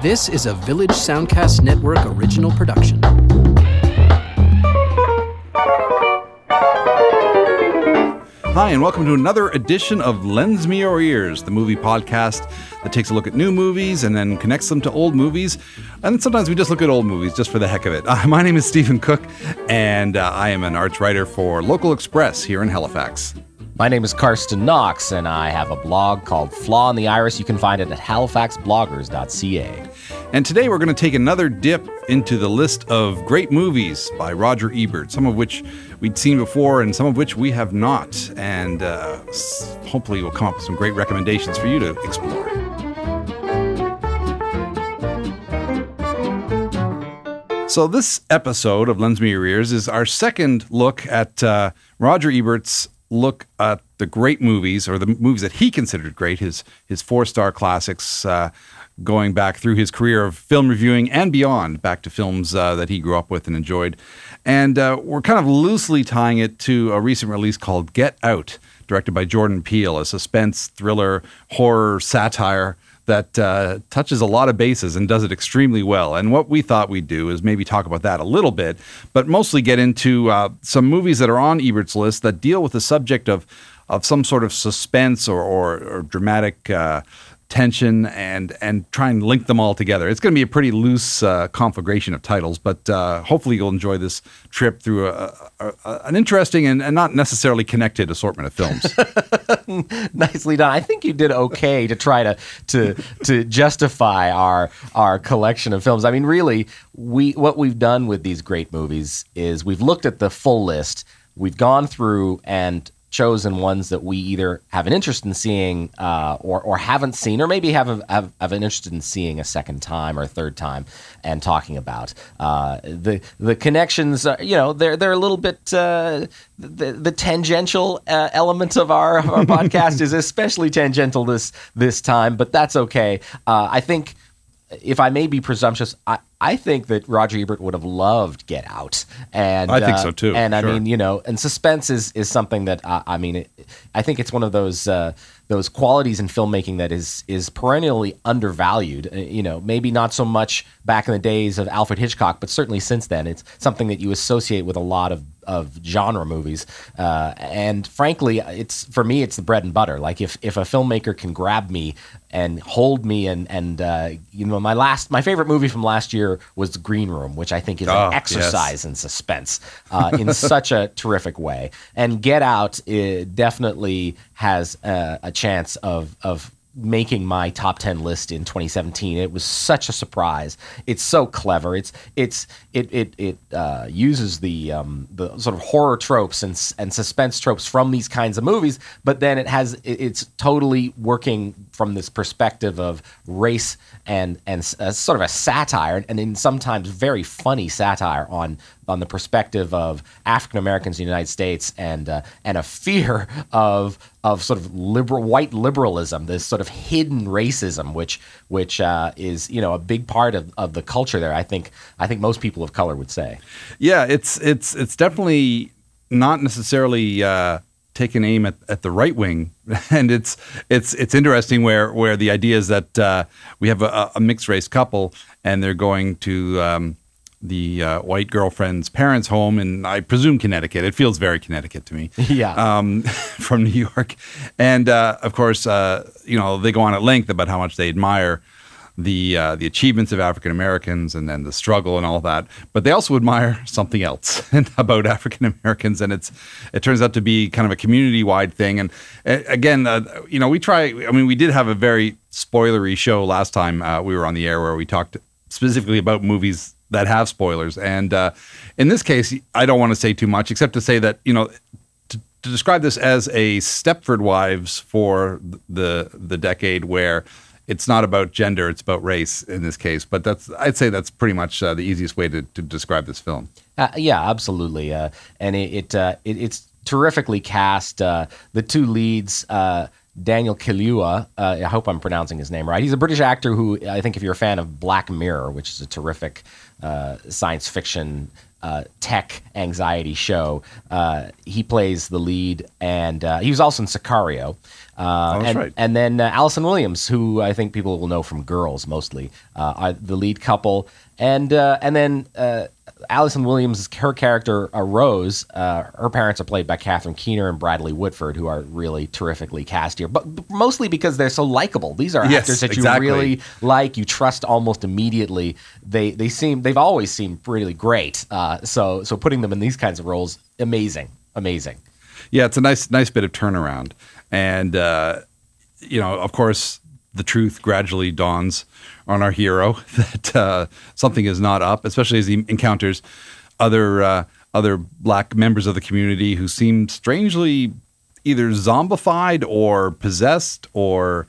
This is a Village Soundcast Network original production. Hi, and welcome to another edition of Lens Me Your Ears, the movie podcast that takes a look at new movies and then connects them to old movies. And sometimes we just look at old movies just for the heck of it. Uh, my name is Stephen Cooke, and uh, I am an arts writer for Local Xpress here in Halifax. My name is Carsten Knox, and I have a blog called Flaw in the Iris. You can find it at halifaxbloggers.ca. And today we're going to take another dip into the list of great movies by Roger Ebert, some of which we'd seen before and some of which we have not. And uh, hopefully we'll come up with some great recommendations for you to explore. So, this episode of Lens Me Your Ears is our second look at uh, Roger Ebert's look at the great movies, or the movies that he considered great, his, his four star classics, uh, going back through his career of film reviewing and beyond, back to films uh, that he grew up with and enjoyed. And uh, we're kind of loosely tying it to a recent release called Get Out, directed by Jordan Peele, a suspense, thriller, horror, satire that uh, touches a lot of bases and does it extremely well. And what we thought we'd do is maybe talk about that a little bit, but mostly get into uh, some movies that are on Ebert's list that deal with the subject of of some sort of suspense or, or, or dramatic. Tension and and try and link them all together. It's going to be a pretty loose uh, conflagration of titles, but uh, hopefully you'll enjoy this trip through a, a, a, an interesting and, and not necessarily connected assortment of films. Nicely done. I think you did okay to try to to to justify our our collection of films. I mean, really, we what we've done with these great movies is we've looked at the full list. We've gone through and chosen ones that we either have an interest in seeing uh, or, or haven't seen, or maybe have, a, have, have an interest in seeing a second time or a third time and talking about. Uh, the the connections, are, you know, they're they're a little bit uh, the the tangential uh, element of our of our podcast is especially tangential this this time, but that's okay. Uh, I think if I may be presumptuous, I, I think that Roger Ebert would have loved Get Out, and I think uh, so, too, And I mean, you know, and suspense is is something that uh, I mean, it, I think it's one of those uh, those qualities in filmmaking that is is perennially undervalued. Uh, you know, maybe not so much back in the days of Alfred Hitchcock, but certainly since then, it's something that you associate with a lot of of genre movies. Uh, and frankly, it's for me, it's the bread and butter. Like if if a filmmaker can grab me and hold me and and uh, you know my last my favorite movie from last year was The Green Room, which I think is Oh, an yes. exercise in suspense uh, in such a terrific way. And Get Out uh, definitely has a, a chance of of making my top 10 list in 2017 it was such a surprise. It's so clever. It's it's it it, it uh, uses the um, the sort of horror tropes and and suspense tropes from these kinds of movies but then it has it's totally working from this perspective of race and and uh, sort of a satire and in sometimes very funny satire on on the perspective of African Americans in the United States and uh, and a fear of of sort of liberal white liberalism, this sort of hidden racism, which which uh, is you know a big part of, of the culture there. I think I think most people of color would say. Yeah, it's it's it's definitely not necessarily uh, aim at, at the right wing, and it's it's it's interesting where where the idea is that uh, we have a, a mixed race couple and they're going to. Um, the uh, white girlfriend's parents' home in, I presume, Connecticut. It feels very Connecticut to me. Yeah. Um, from New York, and uh, of course, uh, you know, they go on at length about how much they admire the uh, the achievements of African Americans and then the struggle and all that. But they also admire something else about African Americans, and it's it turns out to be kind of a community wide thing. And uh, again, uh, you know, we try. I mean, we did have a very spoilery show last time uh, we were on the air where we talked specifically about movies that have spoilers. And uh, in this case, I don't want to say too much, except to say that you know to, to describe this as a Stepford Wives for the the decade where it's not about gender, it's about race in this case. But that's I'd say that's pretty much uh, the easiest way to, to describe this film. Uh, yeah, absolutely. Uh, and it, it, uh, it it's terrifically cast. Uh, the two leads, uh, Daniel Kaluuya. I hope I'm pronouncing his name right. He's a British actor who I think if you're a fan of Black Mirror, which is a terrific science fiction. Uh, tech anxiety show. Uh, he plays the lead, and uh, he was also in Sicario. Uh, Oh, that's and, right. and then uh, Allison Williams, who I think people will know from Girls mostly, uh, the lead couple, and uh, and then uh, Allison Williams, her character uh, Rose, uh, her parents are played by Catherine Keener and Bradley Whitford, who are really terrifically cast here, but, but mostly because they're so likable. These are Yes, actors that exactly. you really like, you trust almost immediately. They they seem they've always seemed really great. Uh, so so putting them in these kinds of roles, amazing, amazing. Yeah, it's a nice nice bit of turnaround, and uh, you know, of course, the truth gradually dawns on our hero that uh, something is not up, especially as he encounters other uh, other black members of the community who seem strangely either zombified or possessed or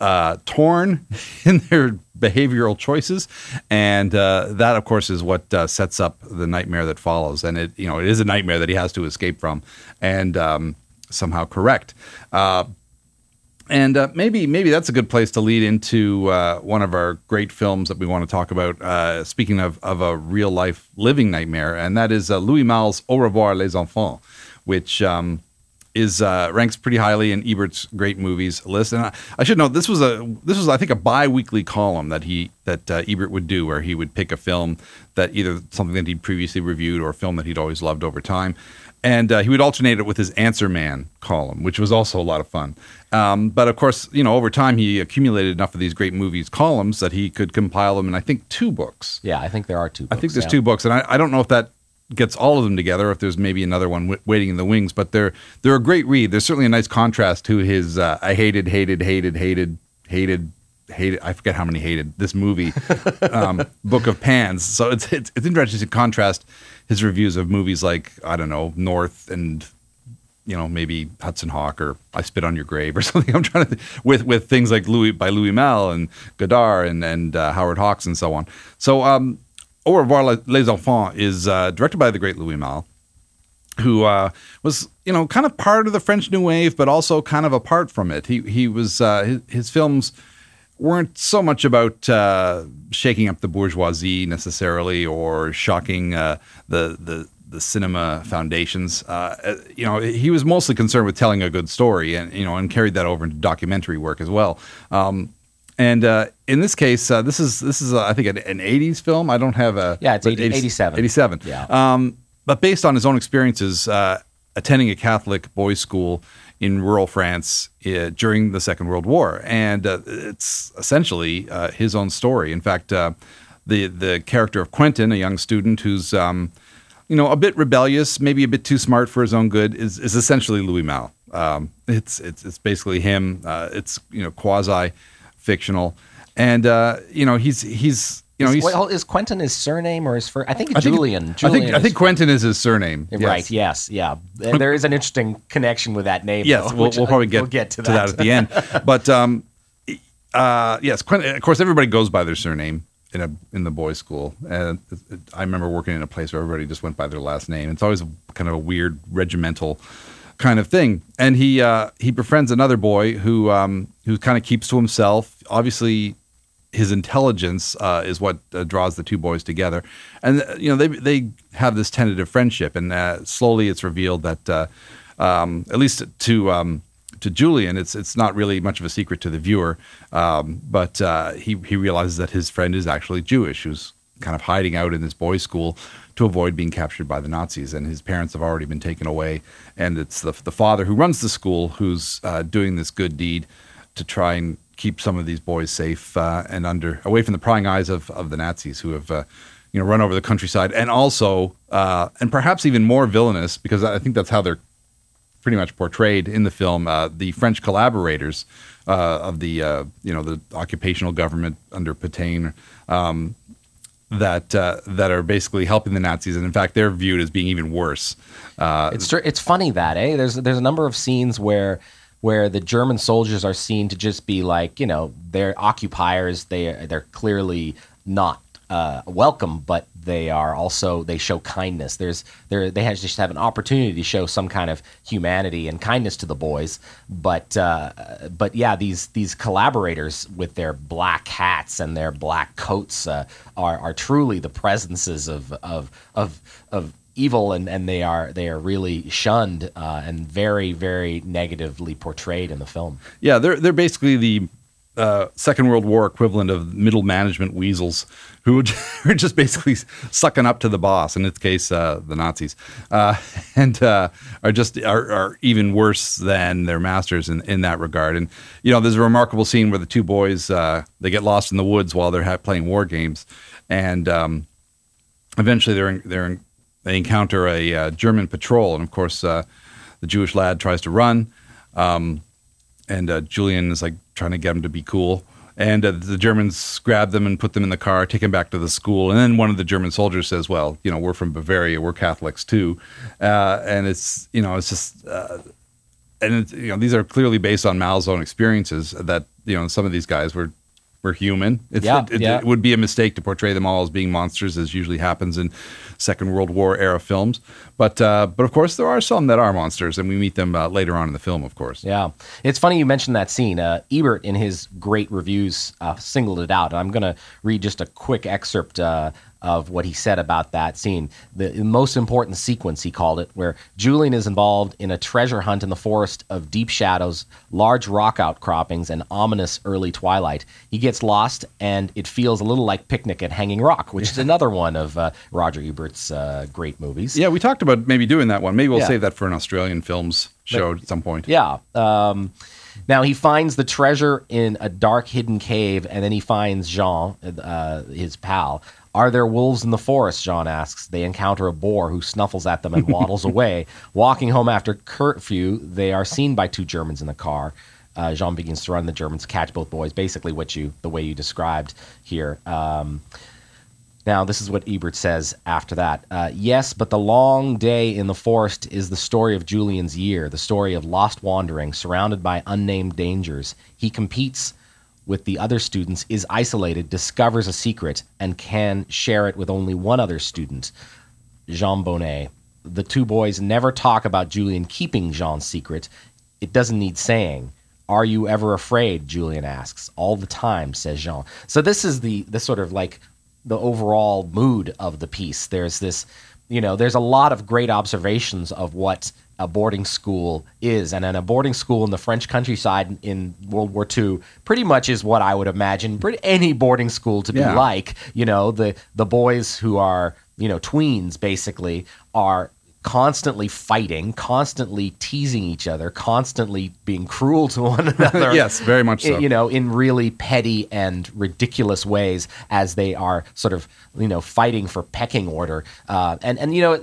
uh, torn in their behavioral choices, and uh, that, of course, is what uh, sets up the nightmare that follows. And it, you know, it is a nightmare that he has to escape from and um, somehow correct. And uh, maybe maybe that's a good place to lead into uh, one of our great films that we want to talk about. Uh, speaking of, of a real life living nightmare, and that is uh, Louis Malle's Au revoir les enfants, which um, is uh, ranks pretty highly in Ebert's great movies list. And I, I should note this was a this was I think a bi-weekly column that he that uh, Ebert would do, where he would pick a film that either something that he'd previously reviewed or a film that he'd always loved over time. And uh, he would alternate it with his Answer Man column, which was also a lot of fun. Um, but of course, you know, over time he accumulated enough of these great movies columns that he could compile them in I think two books. Yeah, I think there are two. Books, I think there's yeah. two books, and I, I don't know if that gets all of them together, if there's maybe another one w- waiting in the wings. But they're they're a great read. There's certainly a nice contrast to his uh, I hated, hated, hated, hated, hated, hated. I forget how many hated this movie, um, Book of Pans. So it's, it's it's interesting to contrast his reviews of movies like I don't know North and you know maybe Hudson Hawk or I Spit on Your Grave or something. I'm trying to th- with with things like Louis by Louis Malle and Godard and and uh, Howard Hawks and so on. So um, Au revoir les enfants is uh, directed by the great Louis Malle, who uh, was you know kind of part of the French New Wave, but also kind of apart from it. He he was uh, his, his films weren't so much about uh, shaking up the bourgeoisie necessarily or shocking uh, the the the cinema foundations. Uh, you know, he was mostly concerned with telling a good story, and you know, and carried that over into documentary work as well. Um, and uh, in this case, uh, this is this is uh, I think an, an '80s film. I don't have a Yeah, it's but 80 87. 87. Yeah. Um, but based on his own experiences uh, attending a Catholic boys' school in rural France uh, during the Second World War, and uh, it's essentially uh, his own story. In fact, uh, the the character of Quentin, a young student who's um, you know a bit rebellious, maybe a bit too smart for his own good, is is essentially Louis Malle. Um, it's it's it's basically him. Uh, it's you know quasi fictional, and uh, you know he's he's you know Is, he's. is Quentin his surname or his first? I think I think- Julian. I think I think Quentin is his surname. Right. Yes. Yeah. And there is an interesting connection with that name. Yes, though, we'll, which we'll probably get, we'll get to, to that. at the end. But um, uh, yes, Quentin, of course, everybody goes by their surname in a in the boys' school. And I remember working in a place where everybody just went by their last name. It's always a, kind of a weird regimental kind of thing. And he uh, he befriends another boy who um, who kind of keeps to himself. Obviously, his intelligence uh, is what uh, draws the two boys together, and uh, you know they they have this tentative friendship, and uh, slowly it's revealed that uh, um, at least to um, to Julian, it's it's not really much of a secret to the viewer, um, but uh, he he realizes that his friend is actually Jewish, who's kind of hiding out in this boys' school to avoid being captured by the Nazis, and his parents have already been taken away, and it's the the father who runs the school who's doing this good deed to try and keep some of these boys safe uh, and under away from the prying eyes of, of the Nazis who have uh, you know run over the countryside and also uh, and perhaps even more villainous because I think that's how they're pretty much portrayed in the film uh, the French collaborators uh, of the uh, you know the occupational government under Pétain um, that uh, that are basically helping the Nazis and in fact they're viewed as being even worse. Uh, It's tr- it's funny that eh there's there's a number of scenes where where the German soldiers are seen to just be like you know they're occupiers. They they're clearly not uh, welcome but they are also they show kindness. There's there they have just have an opportunity to show some kind of humanity and kindness to the boys. But uh, but yeah these these collaborators with their black hats and their black coats uh, are are truly the presences of of of of evil and, and they are they are really shunned uh, and very very negatively portrayed in the film. Yeah, they're they're basically the uh, Second World War equivalent of middle management weasels who are just basically sucking up to the boss. In this case, uh, the Nazis, uh, and uh, are just are, are, even worse than their masters in, in that regard. And you know, there's a remarkable scene where the two boys uh, they get lost in the woods while they're ha- playing war games, and um, eventually they're in, they're in, they encounter a uh, German patrol, and of course, uh, the Jewish lad tries to run. Um, and uh, Julian is like trying to get him to be cool. And uh, the Germans grab them and put them in the car, take him back to the school. And then one of the German soldiers says, "Well, you know, we're from Bavaria, we're Catholics too." Uh, and it's you know, it's just, uh, and it's, you know, these are clearly based on Malle's own experiences. That you know, some of these guys were were human. It's, Yeah, it, yeah. it would be a mistake to portray them all as being monsters, as usually happens in Second World War era films. But uh, but of course, there are some that are monsters, and we meet them uh, later on in the film. Of course. Yeah, it's funny you mentioned that scene. Uh, Ebert, in his great reviews, uh, singled it out. I'm going to read just a quick excerpt uh, of what he said about that scene. The most important sequence, he called it, where Julian is involved in a treasure hunt in the forest of deep shadows, large rock outcroppings, and ominous early twilight. He gets lost, and it feels a little like Picnic at Hanging Rock, which is another one of uh, Roger Ebert's uh, great movies. Yeah, we talked about maybe doing that one. Maybe we'll Yeah. save that for an Australian films show at some point. Yeah. Um, now he finds the treasure in a dark hidden cave, and then he finds Jean, uh, his pal. Are there wolves in the forest? Jean asks. They encounter a boar who snuffles at them and waddles away. Walking home after curfew, they are seen by two Germans in the car. Uh, Jean begins to run. The Germans catch both boys. Basically, what you the way you described here. Um, now, this is what Ebert says after that. Uh, yes, but the long day in the forest is the story of Julian's year, the story of lost wandering, surrounded by unnamed dangers. He competes with the other students, is isolated, discovers a secret, and can share it with only one other student, Jean Bonnet. The two boys never talk about Julian keeping Jean's secret. It doesn't need saying. Are you ever afraid? Julian asks. All the time, says Jean. So this is the the sort of like the overall mood of the piece. There's this, you know, there's a lot of great observations of what a boarding school is, and then a boarding school in the French countryside in World War II pretty much is what I would imagine pretty, any boarding school to be Yeah. like. You know, the the boys who are you know tweens basically are constantly fighting, constantly teasing each other, constantly being cruel to one another. Yes, very much so. You know, in really petty and ridiculous ways as they are sort of you know fighting for pecking order. Uh, and and you know,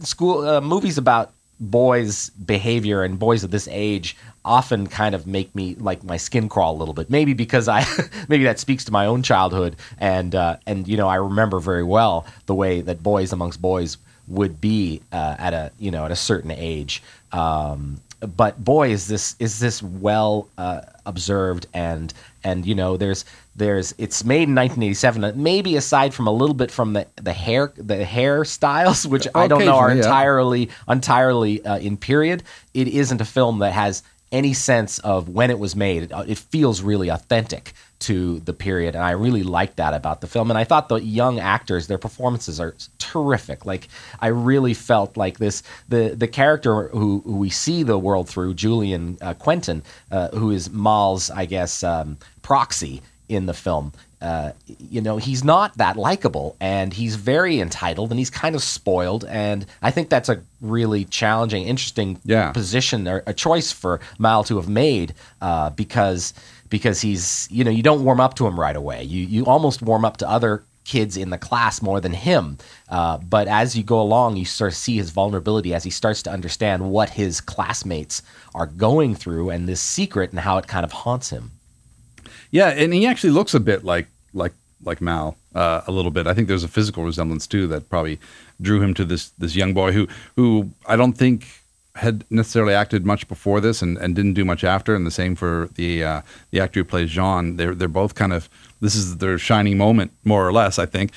school uh, movies about boys' behavior and boys of this age often kind of make me like my skin crawl a little bit. Maybe because i maybe that speaks to my own childhood and uh, and you know i remember very well the way that boys amongst boys would be uh, at a you know at a certain age. Um, but boy is this is this well uh, observed and and you know there's there's it's made in 1987 uh, maybe aside from a little bit from the the hair the hairstyles which I don't know are yeah. entirely entirely uh, in period it isn't a film that has any sense of when it was made. It, uh, it feels really authentic to the period and I really liked that about the film. And I thought the young actors their performances are terrific. Like I really felt like this the the character who, who we see the world through Julian uh, Quentin uh, who is Malle's I guess um, proxy in the film. Uh, you know he's not that likable and he's very entitled and he's kind of spoiled and I think that's a really challenging interesting Yeah. position or a choice for Malle to have made uh, because because he's you know you don't warm up to him right away. You you almost warm up to other kids in the class more than him. Uh, but as you go along you sort of see his vulnerability as he starts to understand what his classmates are going through and this secret and how it kind of haunts him Yeah, and he actually looks a bit like like like Malle uh, a little bit. I think there's a physical resemblance too that probably drew him to this this young boy who who I don't think had necessarily acted much before this and, and didn't do much after. And the same for the uh, the actor who plays Jean. They're they're both kind of this is their shining moment more or less. I think.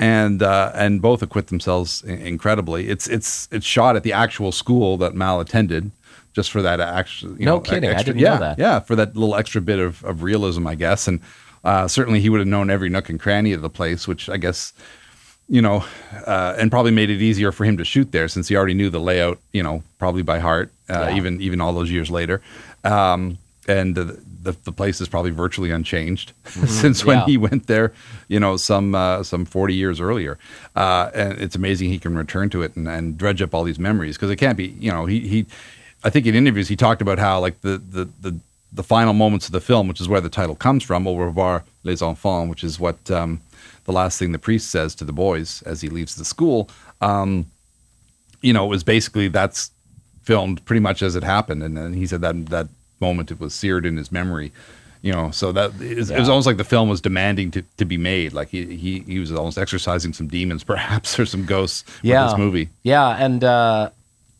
And uh, and both acquit themselves incredibly. It's it's it's shot at the actual school that Malle attended, just for that actual. You No know, kidding, I extra- didn't know that. yeah, for that little extra bit of, of realism, I guess. And uh, certainly he would have known every nook and cranny of the place, which I guess you know, uh, and probably made it easier for him to shoot there since he already knew the layout, you know, probably by heart, uh, Yeah. even even all those years later. Um, and the, the the place is probably virtually unchanged since when Mm-hmm. Yeah. he went there, you know, some uh, some forty years earlier. Uh, and it's amazing he can return to it and, and dredge up all these memories because it can't be, you know, he he. I think in interviews he talked about how like the the the the final moments of the film, which is where the title comes from, Au revoir les enfants, which is what um, the last thing the priest says to the boys as he leaves the school. Um, you know, it was basically that's filmed pretty much as it happened, and then he said that that moment it was seared in his memory. You know, so that it was, it was almost like the film was demanding to, to be made. Like he, he he was almost exercising some demons, perhaps, or some ghosts yeah. with this movie. Yeah, and uh,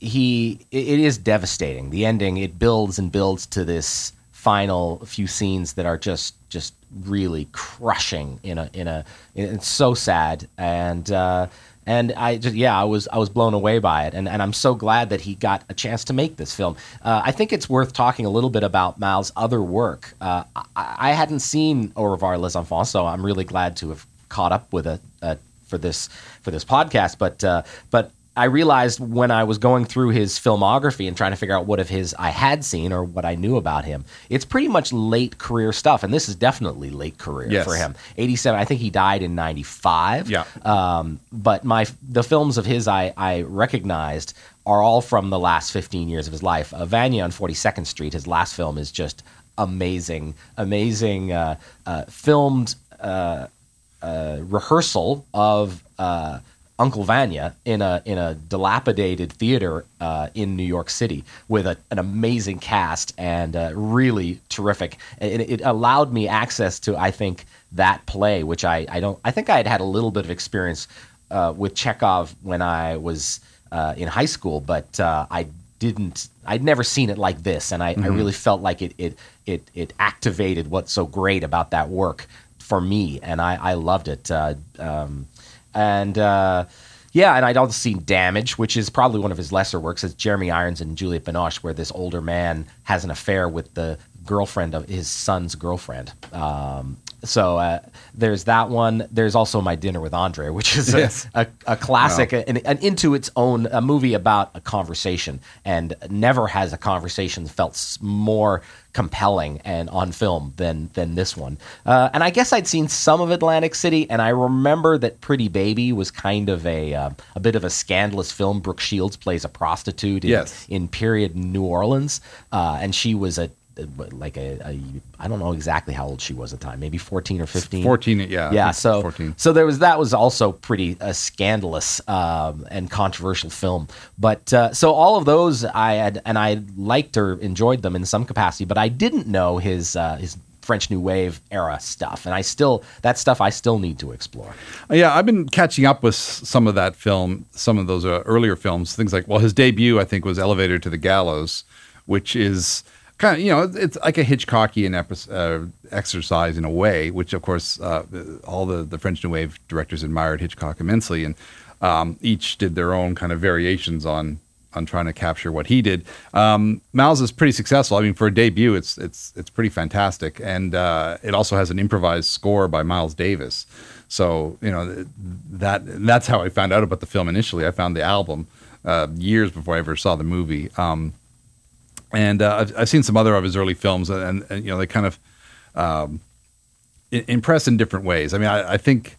he it, is devastating. The ending it builds and builds to this final few scenes that are just just really crushing in a in a it's so sad and uh, and I just yeah I was I was blown away by it and, and I'm so glad that he got a chance to make this film. Uh, I think it's worth talking a little bit about Malle's other work. Uh, I, I hadn't seen Au revoir les enfants, so I'm really glad to have caught up with it for this for this podcast. But uh, but I realized when I was going through his filmography and trying to figure out what of his I had seen or what I knew about him, it's pretty much late career stuff, and this is definitely late career Yes. for him. Eighty-seven, I think he died in '95. Yeah. Um, but my the films of his I, I recognized are all from the last 15 years of his life. Uh, Vanya on 42nd Street, his last film, is just amazing, amazing, uh, uh, filmed uh, uh, rehearsal of uh, Uncle Vanya in a in a dilapidated theater uh, in New York City with a, an amazing cast and uh, really terrific. It, it allowed me access to I think that play, which I, I don't I think I had had a little bit of experience uh, with Chekhov when I was uh, in high school, but uh, I didn't I'd never seen it like this, and I, I really felt like it it it it activated what's so great about that work for me, and I, I loved it. Uh, um, and uh, yeah, and I'd also seen Damage, which is probably one of his lesser works. It's Jeremy Irons and Juliette Binoche, where this older man has an affair with the girlfriend of his son's girlfriend. Um, so uh, there's that one. There's also My Dinner with Andre, which is a, Yes. a, a classic, an, an into its own a movie about a conversation, and never has a conversation felt more compelling and on film than than this one. Uh, and I guess I'd seen some of Atlantic City, and I remember that Pretty Baby was kind of a uh, a bit of a scandalous film. Brooke Shields plays a prostitute in, Yes. in period New Orleans, uh, and she was a like a, a I don't know exactly how old she was at the time, maybe fourteen or fifteen. 14, yeah. Yeah, so 14. so there was that was also pretty uh, scandalous um, and controversial film. But uh, so all of those I had and I liked or enjoyed them in some capacity, but I didn't know his uh, his French New Wave era stuff, and I still that stuff I still need to explore. Yeah, I've been catching up with some of that film, some of those uh, earlier films. Things like, well, his debut, I think, was Elevator to the Gallows, which is kind of, you know, it's like a Hitchcockian epi- uh, exercise in a way, which, of course, uh, all the, the French New Wave directors admired Hitchcock immensely, and um, each did their own kind of variations on on trying to capture what he did. Um, Malle's is pretty successful. I mean, for a debut, it's it's it's pretty fantastic, and uh, it also has an improvised score by Miles Davis. So you know that that's how I found out about the film initially. I found the album uh, years before I ever saw the movie. Um, and uh, I've, I've seen some other of his early films, and, and you know they kind of um, impress in different ways. I mean, I, I think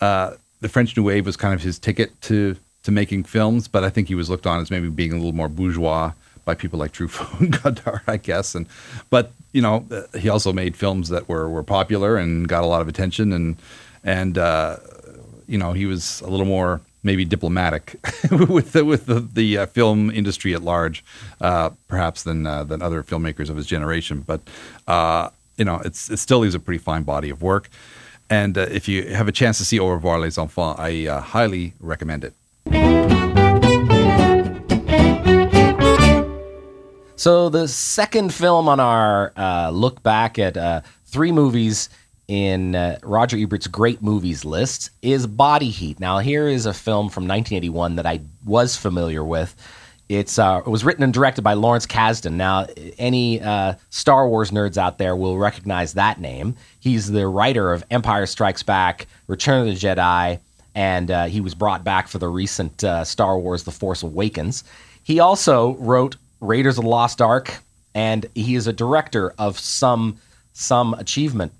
uh, the French New Wave was kind of his ticket to to making films, but I think he was looked on as maybe being a little more bourgeois by people like Truffaut and Godard, I guess. And but you know, uh, he also made films that were were popular and got a lot of attention, and and uh, you know, he was a little more maybe diplomatic with the, with the, the uh, film industry at large, uh, perhaps than uh, than other filmmakers of his generation. But uh, you know, it's it still leaves a pretty fine body of work. And uh, if you have a chance to see Au revoir les enfants, I uh, highly recommend it. So the second film on our look back at three movies in uh, Roger Ebert's great movies list is Body Heat. Now here is a film from 1981 that I was familiar with. It's uh, it was written and directed by Lawrence Kasdan. Now any uh, Star Wars nerds out there will recognize that name. He's the writer of Empire Strikes Back, Return of the Jedi, and uh, he was brought back for the recent uh, Star Wars: The Force Awakens. He also wrote Raiders of the Lost Ark, and he is a director of some some achievement.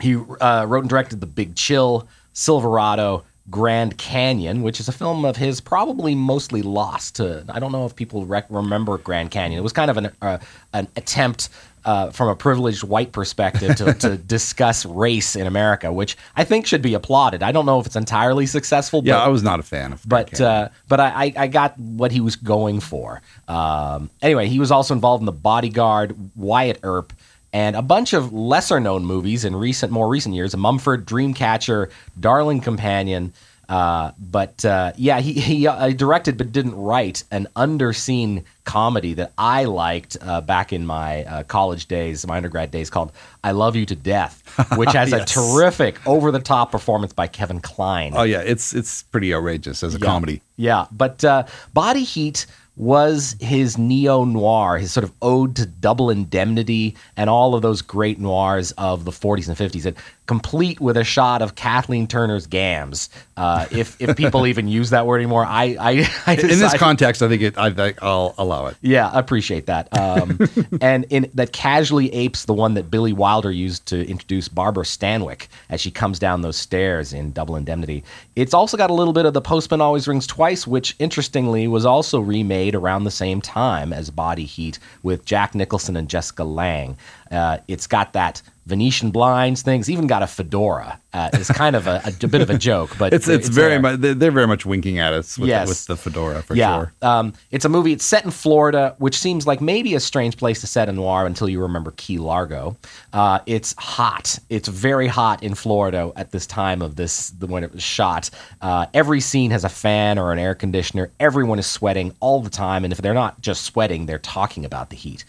He uh, wrote and directed The Big Chill, Silverado, Grand Canyon, which is a film of his probably mostly lost to. I don't know if people rec- remember Grand Canyon. It was kind of an uh, an attempt uh, from a privileged white perspective to, to discuss race in America, which I think should be applauded. I don't know if it's entirely successful. Yeah, but, I was not a fan of. but uh, but I, I I got what he was going for. Um, anyway, he was also involved in The Bodyguard, Wyatt Earp, and a bunch of lesser known movies in recent more recent years: Mumford, Dreamcatcher, Darling Companion. Uh, but uh, yeah, he he uh, directed but didn't write an underseen comedy that I liked uh, back in my uh, college days, my undergrad days, called "I Love You to Death," which has Yes. a terrific over the top performance by Kevin Kline. oh yeah, it's it's pretty outrageous as a Yeah. comedy. Yeah, but uh, Body Heat was his neo noir, his sort of ode to double indemnity and all of those great noirs of the 40s and 50s, and complete with a shot of Kathleen Turner's gams. Uh, if if people even use that word anymore, I I, I In this context, I think it. I think I'll allow it. yeah, I appreciate that. Um, and in that casually apes the one that Billy Wilder used to introduce Barbara Stanwyck as she comes down those stairs in Double Indemnity. It's also got a little bit of The Postman Always Rings Twice, which interestingly was also remade around the same time as Body Heat with Jack Nicholson and Jessica Lange. Uh, it's got that Venetian blinds things, even got a fedora. Uh, it's kind of a, a, bit of a joke, but It's it's, very there. much they're very much winking at us with, Yes. with the fedora for yeah. sure. Um, it's a movie. It's set in Florida, which seems like maybe a strange place to set a noir until you remember Key Largo. Uh, it's hot. It's very hot in Florida at this time of this the when it was shot. Uh, every scene has a fan or an air conditioner. Everyone is sweating all the time, and if they're not just sweating, they're talking about the heat.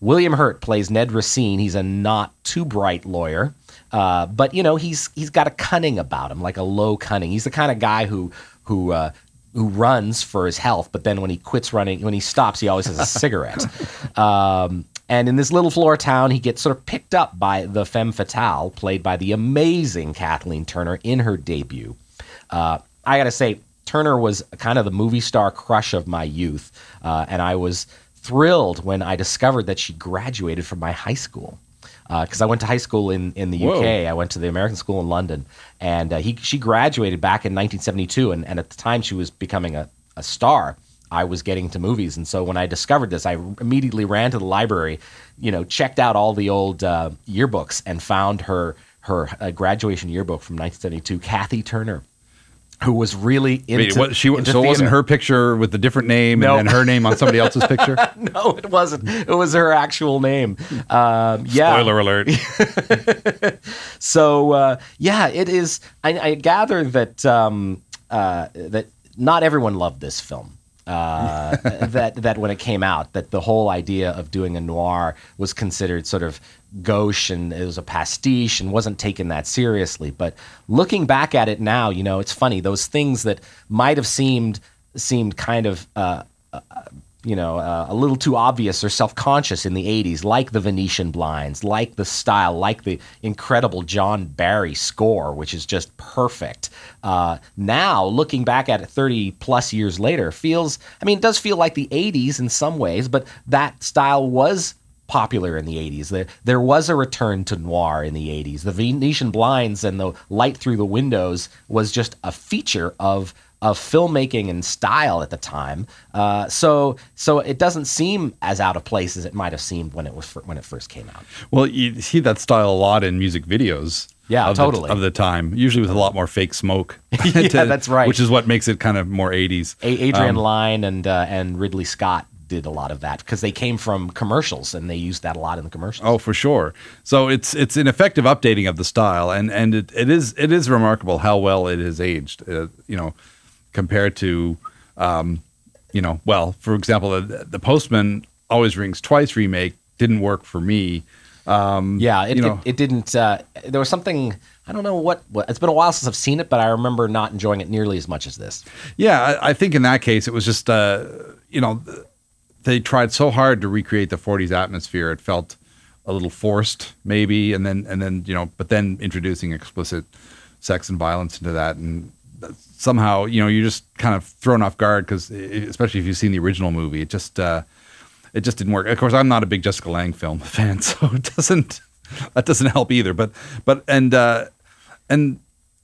William Hurt plays Ned Racine. He's a not too bright lawyer. Uh, but you know he's he's got a cunning about him, like a low cunning. He's the kind of guy who who uh, who runs for his health, but then when he quits running, when he stops, he always has a cigarette. Um, and in this little floor town, he gets sort of picked up by the femme fatale, played by the amazing Kathleen Turner in her debut. Uh, I got to say, Turner was kind of the movie star crush of my youth, uh, and I was thrilled when I discovered that she graduated from my high school. Because I went to high school in, in the Whoa. UK, I went to the American School in London, and uh, he she graduated back in 1972, and, and at the time she was becoming a, a star. I was getting to movies, and so when I discovered this, I immediately ran to the library, you know, checked out all the old uh, yearbooks, and found her her uh, graduation yearbook from 1972, Kathy Turner, who was really into, Wait, what, she into so it wasn't her picture with a different name No. and then her name on somebody else's picture. No, it wasn't. It was her actual name. Um, yeah. Spoiler alert. So uh, yeah, it is. I, I gather that um, uh, that not everyone loved this film. Uh, that that when it came out, that the whole idea of doing a noir was considered sort of gauche and it was a pastiche and wasn't taken that seriously. But looking back at it now, you know, it's funny those things that might have seemed seemed kind of uh, you know, uh, a little too obvious or self-conscious in the 80s, like the Venetian blinds, like the style, like the incredible John Barry score, which is just perfect. Uh, now, looking back at it 30 plus years later, feels, I mean, it does feel like the 80s in some ways, but that style was popular in the 80s. There, there was a return to noir in the 80s. The Venetian blinds and the light through the windows was just a feature of of filmmaking and style at the time. Uh, so so it doesn't seem as out of place as it might have seemed when it was when it first came out. Well, you see that style a lot in music videos. Yeah, of the- totally. of the time, usually with a lot more fake smoke. Yeah, that's right. Which is what makes it kind of more 80s. A- Adrian Um, Lyne and uh, and Ridley Scott did a lot of that because they came from commercials and they used that a lot in the commercials. Oh, for sure. So it's it's an effective updating of the style, and and it, it is it is remarkable how well it has aged. Uh, you know, compared to, um, you know, well, for example, the, the Postman always rings twice remake didn't work for me. Um, Yeah, it, you know- it, it didn't. Uh, there was something I don't know what, what. It's been a while since I've seen it, but I remember not enjoying it nearly as much as this. Yeah, I, I think in that case it was just uh, you know they tried so hard to recreate the 40s atmosphere. It felt a little forced, maybe, and then and then you know, but then introducing explicit sex and violence into that, and somehow you know you're just kind of thrown off guard because especially if you've seen the original movie, it just uh, it just didn't work. Of course, I'm not a big Jessica Lange film fan, so it doesn't that doesn't help either. But but and uh, and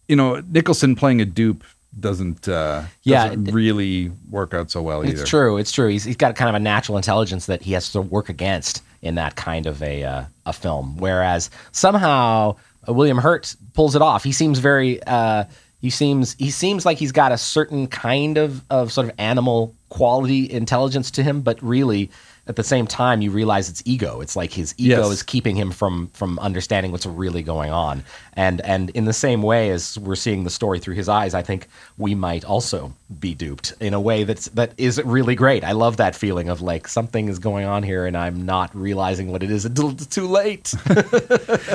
you know Nicholson playing a dupe doesn't uh, Yeah, doesn't really work out so well either. It's true. It's true. He's, he's got kind of a natural intelligence that he has to work against in that kind of a uh, a film. Whereas somehow uh, William Hurt pulls it off. He seems very. Uh, he seems he seems like he's got a certain kind of of sort of animal quality intelligence to him, but really. At the same time, you realize it's ego. It's like his ego Yes. is keeping him from from understanding what's really going on. And and in the same way as we're seeing the story through his eyes, I think we might also be duped in a way that's that is really great. I love that feeling of like something is going on here and I'm not realizing what it is until it's too late.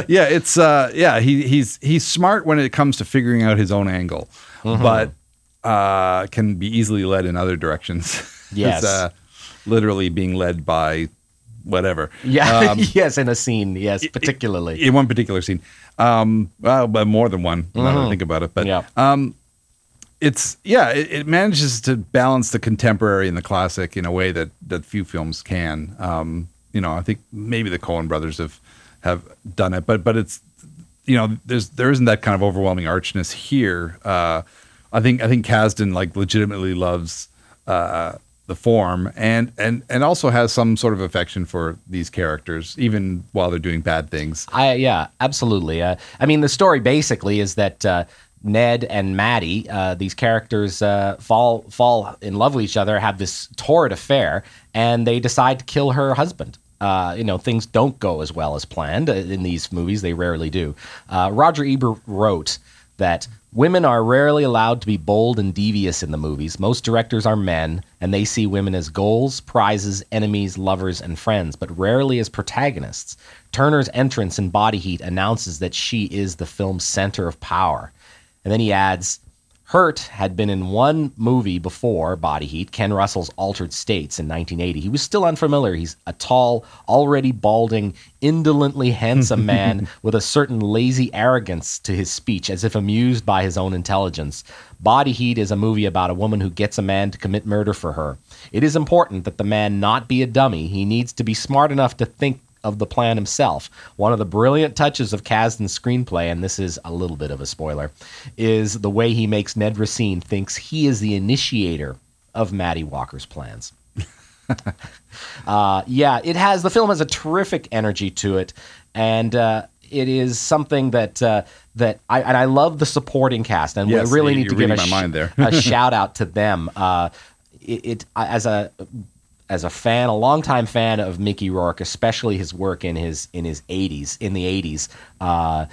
yeah, it's uh, yeah, he he's he's smart when it comes to figuring out his own angle, Mm-hmm. but uh, can be easily led in other directions. Yes. Literally being led by whatever. yeah, Um, yes, in a scene, yes, particularly. in one particular scene. Um, well, but more than one. Now that I think about it, but Yeah. um, it's yeah, it, it manages to balance the contemporary and the classic in a way that that few films can. Um, you know, I think maybe the Coen brothers have have done it, but but it's you know, there's there isn't that kind of overwhelming archness here. Uh, I think I think Kasdan like legitimately loves uh, the form and and and also has some sort of affection for these characters, even while they're doing bad things. I yeah, absolutely. Uh, I mean, the story basically is that uh, Ned and Maddie, uh, these characters, uh, fall fall in love with each other, have this torrid affair, and they decide to kill her husband. Uh, you know, things don't go as well as planned uh, in these movies. They rarely do. Uh, Roger Ebert wrote that women are rarely allowed to be bold and devious in the movies. Most directors are men, and they see women as goals, prizes, enemies, lovers, and friends, but rarely as protagonists. Turner's entrance in Body Heat announces that she is the film's center of power. And then he adds, Hurt had been in one movie before Body Heat, Ken Russell's Altered States in 1980. He was still unfamiliar. He's a tall, already balding, indolently handsome man with a certain lazy arrogance to his speech, as if amused by his own intelligence. Body Heat is a movie about a woman who gets a man to commit murder for her. It is important that the man not be a dummy. He needs to be smart enough to think of the plan himself. One of the brilliant touches of Kasdan's screenplay, and this is a little bit of a spoiler, is the way he makes Ned Racine thinks he is the initiator of Maddie Walker's plans. uh, yeah, it has the film has a terrific energy to it, and uh, it is something that uh, that I and I love the supporting cast, and Yes, we really you- need to give a, reading my mind there. a shout out to them. Uh, it, it as a as a fan, a longtime fan of Mickey Rourke, especially his work in his in his 80s, in the 80s. Uh,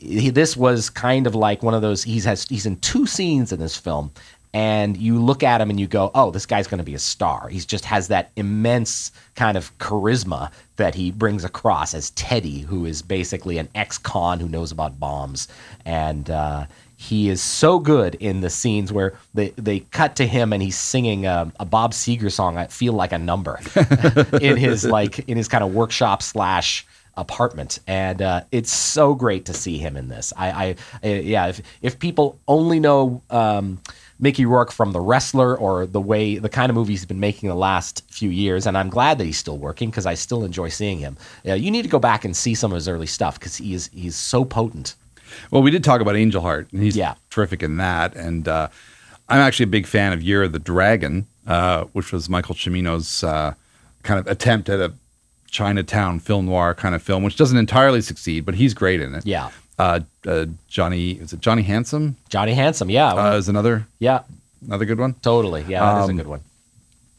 this was kind of like one of those. He's has he's in two scenes in this film, and you look at him and you go, "Oh, this guy's going to be a star." He just has that immense kind of charisma that he brings across as Teddy, who is basically an ex-con who knows about bombs, and. Uh, he is so good in the scenes where they, they cut to him and he's singing um, a Bob Seger song. I feel like a number in his like in his kind of workshop slash apartment, and uh, it's so great to see him in this. I, I, I yeah, if if people only know. Um, Mickey Rourke from The Wrestler or the way the kind of movies he's been making the last few years, and I'm glad that he's still working because I still enjoy seeing him. Yeah, you need to go back and see some of his early stuff because he is he's so potent. Well, we did talk about Angel Heart, and he's Yeah. terrific in that. And uh, I'm actually a big fan of Year of the Dragon, uh, which was Michael Cimino's uh, kind of attempt at a Chinatown film noir kind of film, which doesn't entirely succeed, but he's great in it. Yeah. Uh, uh, Johnny, is it Johnny Handsome? Johnny Handsome, yeah, Uh, is another yeah, another good one. totally, yeah, that is Um, a good one.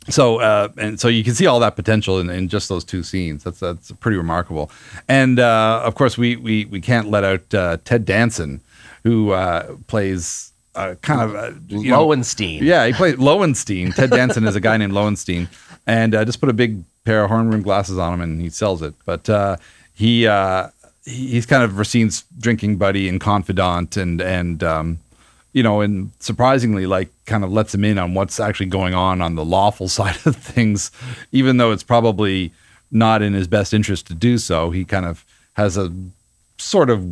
So uh, and so you can see all that potential in, in just those two scenes. That's that's pretty remarkable. And uh, of course, we we we can't let out uh, Ted Danson, who uh, plays uh, kind of uh, you know- Lowenstein. yeah, he plays Lowenstein. Ted Danson is a guy named Lowenstein, and uh, just put a big pair of horn rimmed glasses on him, and he sells it. But uh, he uh, he- he's kind of Racine's drinking buddy and confidant, and and um, you know, and surprisingly, like, kind of lets him in on what's actually going on on the lawful side of things, even though it's probably not in his best interest to do so. He kind of has a sort of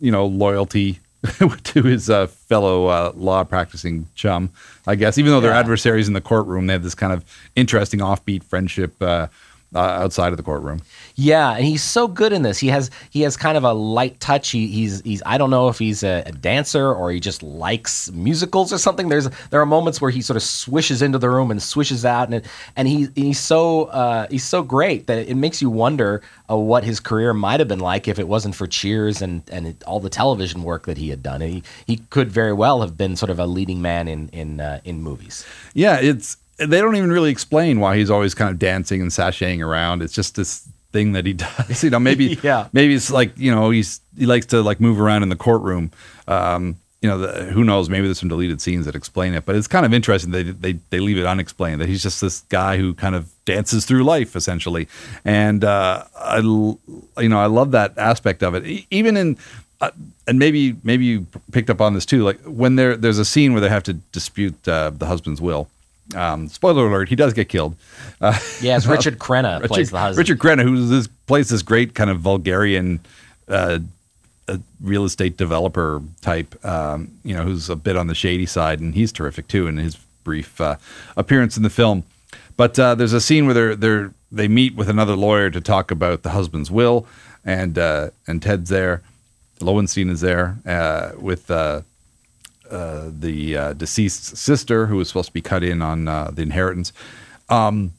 you know loyalty to his uh, fellow uh, law practicing chum, I guess. Even though they're Yeah. adversaries in the courtroom, they have this kind of interesting offbeat friendship uh, uh, outside of the courtroom. Yeah, and he's so good in this. He has he has kind of a light touch. He, he's he's I don't know if he's a, a dancer or he just likes musicals or something. There's there are moments where he sort of swishes into the room and swishes out, and and he he's so uh, he's so great that it makes you wonder uh, what his career might have been like if it wasn't for Cheers and and all the television work that he had done. He he could very well have been sort of a leading man in in uh, in movies. Yeah, it's they don't even really explain why he's always kind of dancing and sashaying around. It's just this thing that he does. You know, maybe Yeah. maybe it's like you know he's he likes to like move around in the courtroom. Um, you know, the, who knows? Maybe there's some deleted scenes that explain it, but it's kind of interesting. They they they leave it unexplained that he's just this guy who kind of dances through life essentially, and uh, I you know I love that aspect of it. Even in uh, and maybe maybe you picked up on this too. Like when there there's a scene where they have to dispute uh, the husband's will. Um, spoiler alert: he does get killed. Uh, Yeah, it's Richard Crenna Richard, plays the husband. Richard Crenna, who this, plays this great kind of Bulgarian uh, uh, real estate developer type, um, you know, who's a bit on the shady side, and he's terrific too in his brief uh, appearance in the film. But uh, there's a scene where they're, they're they meet with another lawyer to talk about the husband's will, and uh, and Ted's there, Lowenstein is there uh, with. Uh, the uh, deceased sister who was supposed to be cut in on uh, the inheritance. Um,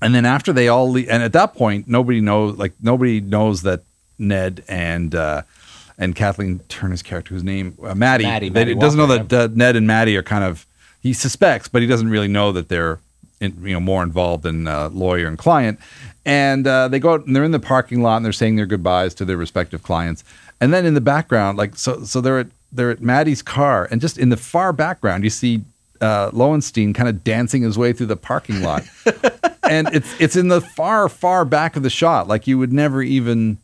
and then after they all leave, and at that point, nobody knows, like nobody knows that Ned and uh, and Kathleen Turner's character, whose name uh, Maddie, Maddie, they- Maddie doesn't know that uh, Ned and Maddie are kind of he suspects, but he doesn't really know that they're in, you know more involved than uh, lawyer and client. And uh, they go out and they're in the parking lot and they're saying their goodbyes to their respective clients. And then in the background, like so, so they're at they're at Maddie's car, and just in the far background, you see uh, Lowenstein kind of dancing his way through the parking lot, and it's it's in the far far back of the shot, like you would never even.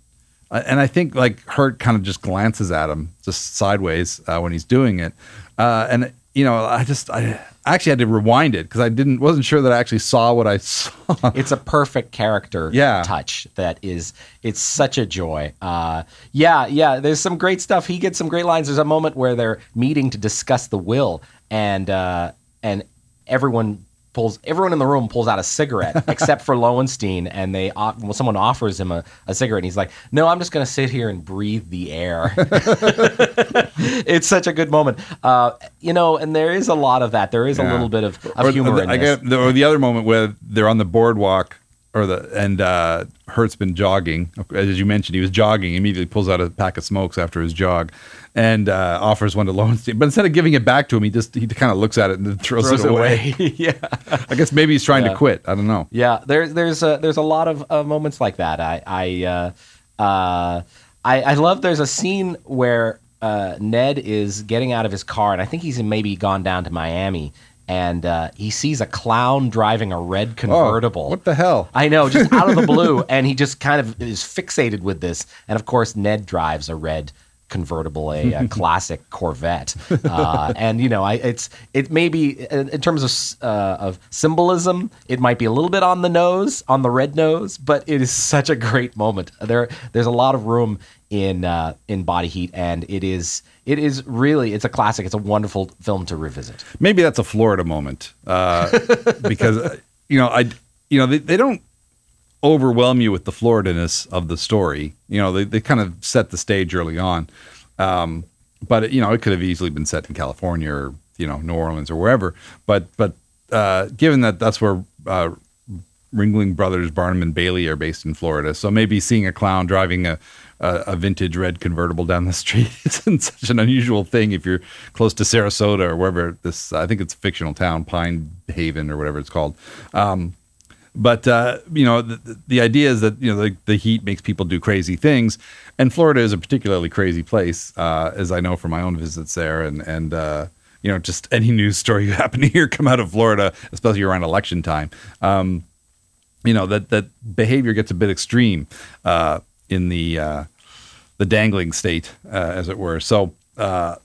uh, And I think like Hurt kind of just glances at him just sideways uh, when he's doing it, uh, and you know I just I actually had to rewind it because I didn't wasn't sure that I actually saw what I saw. it's a perfect character Yeah. touch that is it's such a joy uh, yeah yeah there's some great stuff he gets some great lines there's a moment where they're meeting to discuss the will and uh, and everyone pulls everyone in the room pulls out a cigarette except for Lowenstein and they off- well, someone offers him a, a cigarette and he's like no I'm just gonna sit here and breathe the air. It's such a good moment. Uh, you know and there is a lot of that. There is a little bit of, of or humor the, in I get or the other moment where they're on the boardwalk or the and uh, Hurt's been jogging. As you mentioned, he was jogging. He immediately pulls out a pack of smokes after his jog, and uh, offers one to Lowenstein. But instead of giving it back to him, he just he kind of looks at it and then throws, throws it away. yeah I guess maybe he's trying Yeah. to quit. I don't know. Yeah, there's there's a, there's a lot of uh, moments like that. I I uh, uh, I, I love. There's a scene where uh, Ned is getting out of his car, and I think he's maybe gone down to Miami, and uh, he sees a clown driving a red convertible. Oh, what the hell? I know, just out of the blue, and he just kind of is fixated with this. And of course, Ned drives a red convertible, a, a classic Corvette, uh, and you know, I, it's it may be in, in terms of uh, of symbolism, it might be a little bit on the nose, on the red nose, but it is such a great moment. There, there's a lot of room in uh, in Body Heat, and it is it is really it's a classic. It's a wonderful film to revisit. Maybe that's a Florida moment uh, because uh, you know I you know they, they don't overwhelm you with the Floridaness of the story. You know they they kind of set the stage early on, um, but you know it could have easily been set in California or you know New Orleans or wherever. But but uh, given that that's where uh, Ringling Brothers Barnum and Bailey are based in Florida, so maybe seeing a clown driving a a, a vintage red convertible down the street isn't such an unusual thing if you're close to Sarasota or wherever this. I think it's a fictional town, Pine Haven or whatever it's called. Um, but uh, you know, the, the idea is that you know the, the heat makes people do crazy things, and Florida is a particularly crazy place, uh, as I know from my own visits there, and and uh, you know, just any news story you happen to hear come out of Florida, especially around election time. Um, you know that that behavior gets a bit extreme uh, in the uh, the dangling state, uh, as it were. So it,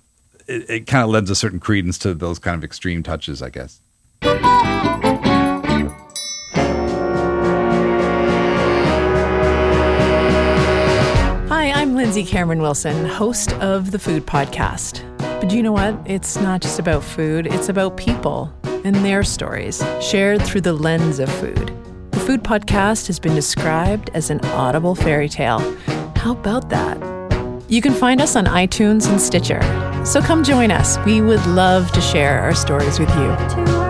it kind of lends a certain credence to those kind of extreme touches, I guess. Lindsay Cameron Wilson, host of the Food Podcast. But you know what? It's not just about food, it's about people and their stories, shared through the lens of food. The Food Podcast has been described as an audible fairy tale. How about that? You can find us on iTunes and Stitcher. So come join us. We would love to share our stories with you.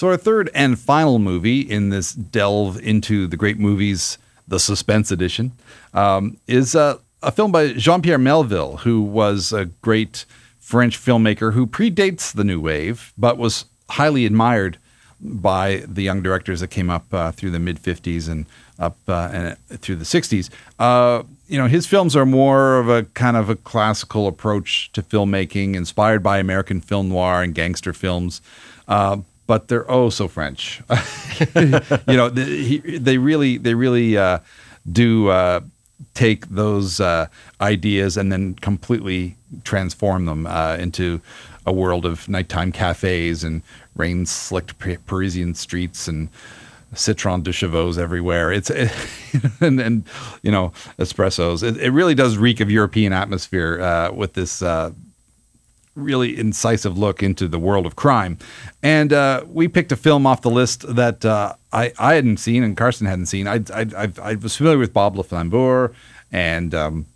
So, our third and final movie in this delve into the great movies, the suspense edition, um, is uh, a film by Jean Pierre Melville, who was a great French filmmaker who predates the New Wave, but was highly admired by the young directors that came up uh, through the mid 50s and up uh, and through the 60s. Uh, you know, his films are more of a kind of a classical approach to filmmaking, inspired by American film noir and gangster films. But they're oh so French. you know, they, he, they really they really uh, do uh, take those uh, ideas and then completely transform them uh, into a world of nighttime cafes and rain slicked Parisian streets and Citroën deux chevaux everywhere. It's it, and, and you know espressos. It, it, really does reek of European atmosphere uh, with this uh, really incisive look into the world of crime. And uh, we picked a film off the list that uh, I, I hadn't seen and Carsten hadn't seen. I, I, I, I was familiar with Bob Le Flambeur and um,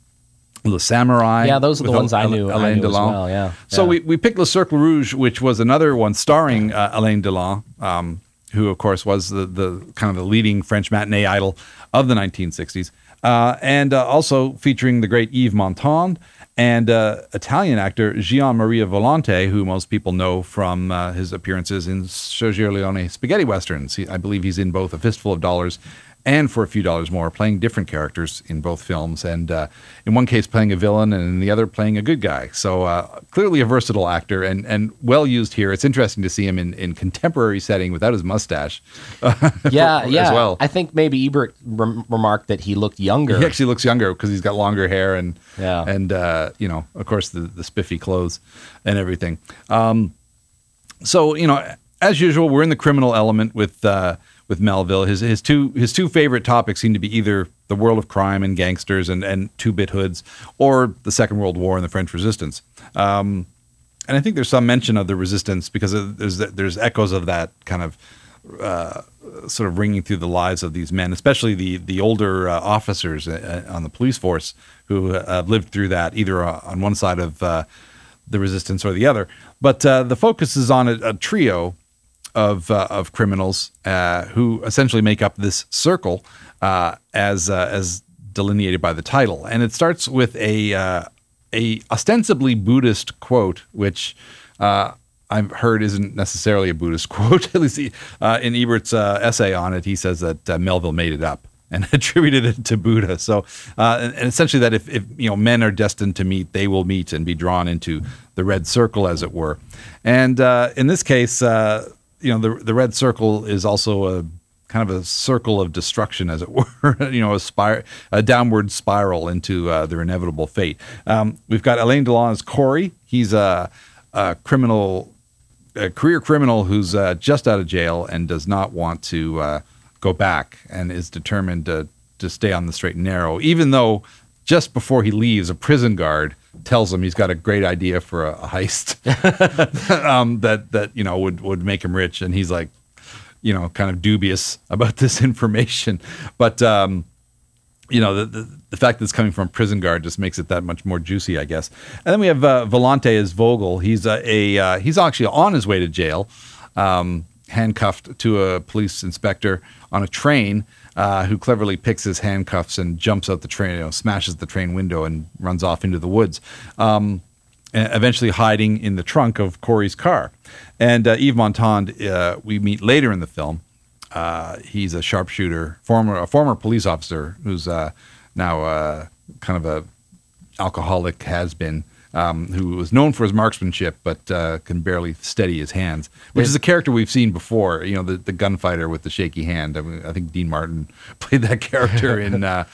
Le Samouraï. Yeah, those are the ones I knew, Alain I knew Delon. Well, yeah. So yeah. we, we picked Le Cercle Rouge, which was another one starring uh, Alain Delon, um, who, of course, was the, the kind of the leading French matinee idol of the 1960s. Uh, and uh, also featuring the great Yves Montand and uh, Italian actor Gian Maria Volonté, who most people know from uh, his appearances in Sergio Leone spaghetti westerns. He, I believe he's in both A Fistful of Dollars and for a few dollars more, playing different characters in both films, and uh, in one case playing a villain, and in the other playing a good guy. So uh, clearly a versatile actor, and and well used here. It's interesting to see him in, in contemporary setting without his mustache. yeah, for, yeah. well, I think maybe Ebert rem- remarked that he looked younger. He actually looks younger because he's got longer hair and yeah, and uh, you know, of course, the the spiffy clothes and everything. Um, so you know, as usual, we're in the criminal element with uh, with Melville. His his two his two favorite topics seem to be either the world of crime and gangsters and and two bit hoods, or the Second World War and the French Resistance. Um, and I think there's some mention of the resistance because there's there's echoes of that kind of uh, sort of ringing through the lives of these men, especially the the older uh, officers uh, on the police force who uh, lived through that, either uh, on one side of uh, the resistance or the other. But the focus is on a, a trio of uh, of criminals uh, who essentially make up this circle uh, as uh, as delineated by the title, and it starts with a uh, a ostensibly Buddhist quote, which. Uh, I've heard isn't necessarily a Buddhist quote. At least he, in Ebert's essay on it, he says that Melville made it up and attributed it to Buddha. So, uh, and, essentially, that if, if, you know men are destined to meet, they will meet and be drawn into the red circle, as it were. And uh, in this case, uh, you know the the red circle is also a kind of a circle of destruction, as it were. you know, a spir- a downward spiral into uh, their inevitable fate. Um, we've got Alain Delon as Corey. He's a, a criminal, a career criminal who's uh, just out of jail and does not want to uh, go back and is determined to to stay on the straight and narrow, even though just before he leaves, a prison guard tells him he's got a great idea for a, a heist um, that that you know would would make him rich, and he's like, you know, kind of dubious about this information, but. Um, you know the, the, the fact that it's coming from a prison guard just makes it that much more juicy, I guess. And then we have uh, Volonté as Vogel. He's a, a uh, he's actually on his way to jail, um, handcuffed to a police inspector on a train uh, who cleverly picks his handcuffs and jumps out the train, you know, smashes the train window and runs off into the woods. Um, eventually hiding in the trunk of Corey's car. And uh, Yves Montand, uh, we meet later in the film. Uh, he's a sharpshooter, former a former police officer who's uh, now uh, kind of a alcoholic has been um, who was known for his marksmanship but uh, can barely steady his hands, which is a character we've seen before. You know, the, the gunfighter with the shaky hand. I, mean, I think Dean Martin played that character in uh,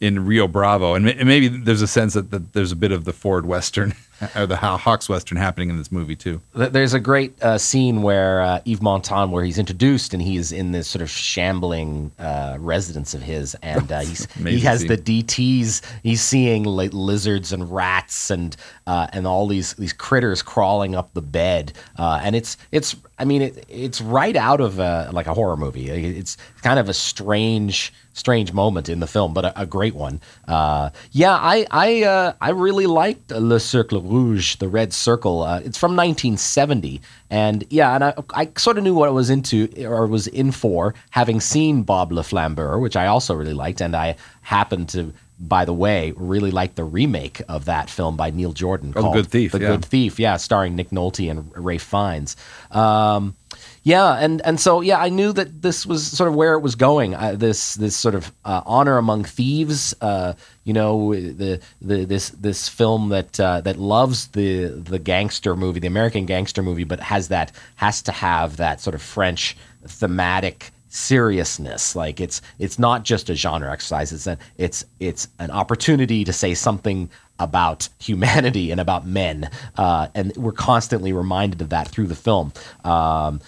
in Rio Bravo, and, maybe there's a sense that, that, there's a bit of the Ford Western or the Hawks Western happening in this movie too. There's a great uh, scene where uh, Yves Montand, where he's introduced and he's in this sort of shambling uh, residence of his, and uh, he's, he has scene. the DTS. He's seeing like lizards and rats and uh, and all these these critters crawling up the bed, uh, and it's it's I mean it, it's right out of a, like a horror movie. It's kind of a strange strange moment in the film, but a, a great one. Uh, yeah, I I uh, I really liked Le Cercle Rouge, the Red Circle. Uh, it's from 1970, and yeah, and I, I sort of knew what I was into or was in for, having seen Bob Le Flambeur, which I also really liked, and I happened to. By the way, really like the remake of that film by Neil Jordan Oh, The called Good Thief, The yeah. Good Thief, yeah, starring Nick Nolte and Ralph Fiennes. Um, yeah, and and so yeah, I knew that this was sort of where it was going. Uh, this this sort of uh, honor among thieves. Uh, you know, the the this this film that uh, that loves the the gangster movie, the American gangster movie, but has that has to have that sort of French thematic seriousness like it's it's not just a genre exercise it's a, it's it's an opportunity to say something about humanity and about men uh, and we're constantly reminded of that through the film um,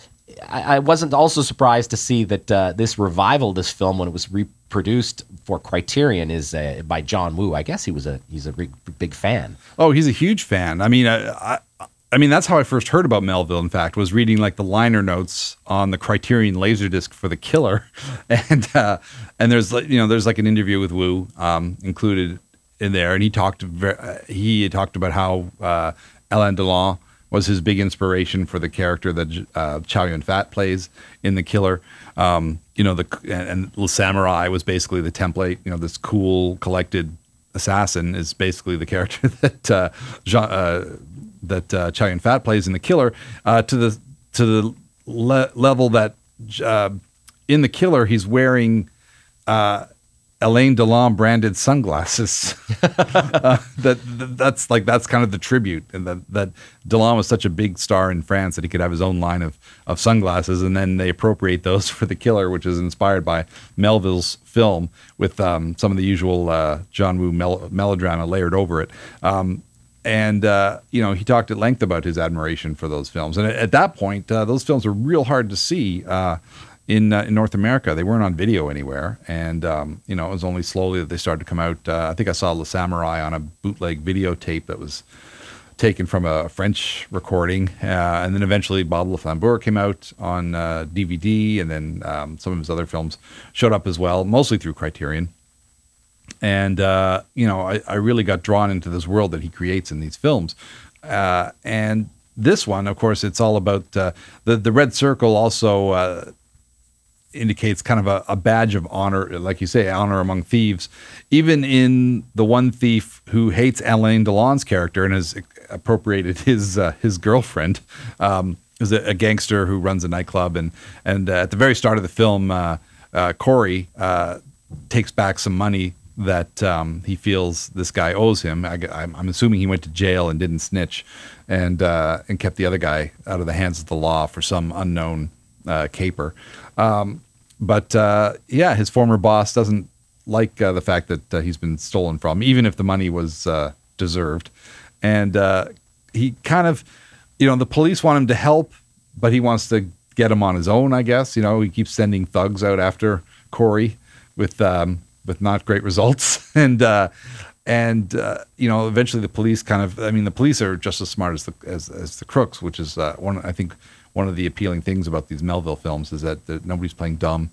I, I wasn't also surprised to see that uh, this revival, this film, when it was reproduced for Criterion, is uh, by John Woo. I guess he was a he's a big, big fan. Oh, he's a huge fan. I mean, I, I, I mean that's how I first heard about Melville. In fact, was reading like the liner notes on the Criterion Laserdisc for The Killer, and uh, and there's like you know there's like an interview with Woo um, included in there, and he talked uh, he talked about how uh, Alain Delon was his big inspiration for the character that uh, Chow Yun Fat plays in The Killer. Um, you know, the and, and Samurai was basically the template. You know, this cool, collected assassin is basically the character that uh, Jean, uh, that uh, Chow Yun Fat plays in The Killer. Uh, to the to the le- level that uh, in The Killer he's wearing uh, Alain Delon branded sunglasses. uh, that, that that's like that's kind of the tribute, and that that Delon was such a big star in France that he could have his own line of of sunglasses, and then they appropriate those for the killer, which is inspired by Melville's film with um, some of the usual uh, John Woo mel- melodrama layered over it. Um, and uh, you know he talked at length about his admiration for those films, and at, at that point, uh, those films were real hard to see uh, in uh, in North America. They weren't on video anywhere, and um, you know it was only slowly that they started to come out. Uh, I think I saw Le Samouraï on a bootleg videotape that was taken from a French recording, uh, and then eventually Bob Le Flambeur came out on uh, DVD, and then um, some of his other films showed up as well, mostly through Criterion. And uh, you know I, I really got drawn into this world that he creates in these films. Uh, and this one of course it's all about uh, the the red circle also uh, indicates kind of a, a badge of honor like you say honor among thieves even in the one thief who hates Alain Delon's character and has appropriated his uh, his girlfriend um, is a, a gangster who runs a nightclub and and uh, at the very start of the film uh, uh, Corey uh, takes back some money that um, he feels this guy owes him. I, am I'm assuming he went to jail and didn't snitch, and uh, and kept the other guy out of the hands of the law for some unknown caper. Um, but uh, yeah, his former boss doesn't like uh, the fact that uh, he's been stolen from, even if the money was uh, deserved, and uh, he kind of, you know, the police want him to help, but he wants to get him on his own. I guess you know he keeps sending thugs out after Corey with um, with not great results, and uh, and you know eventually the police kind of I mean the police are just as smart as the as, as the crooks, which is one I think one of the appealing things about these Melville films is that, that nobody's playing dumb,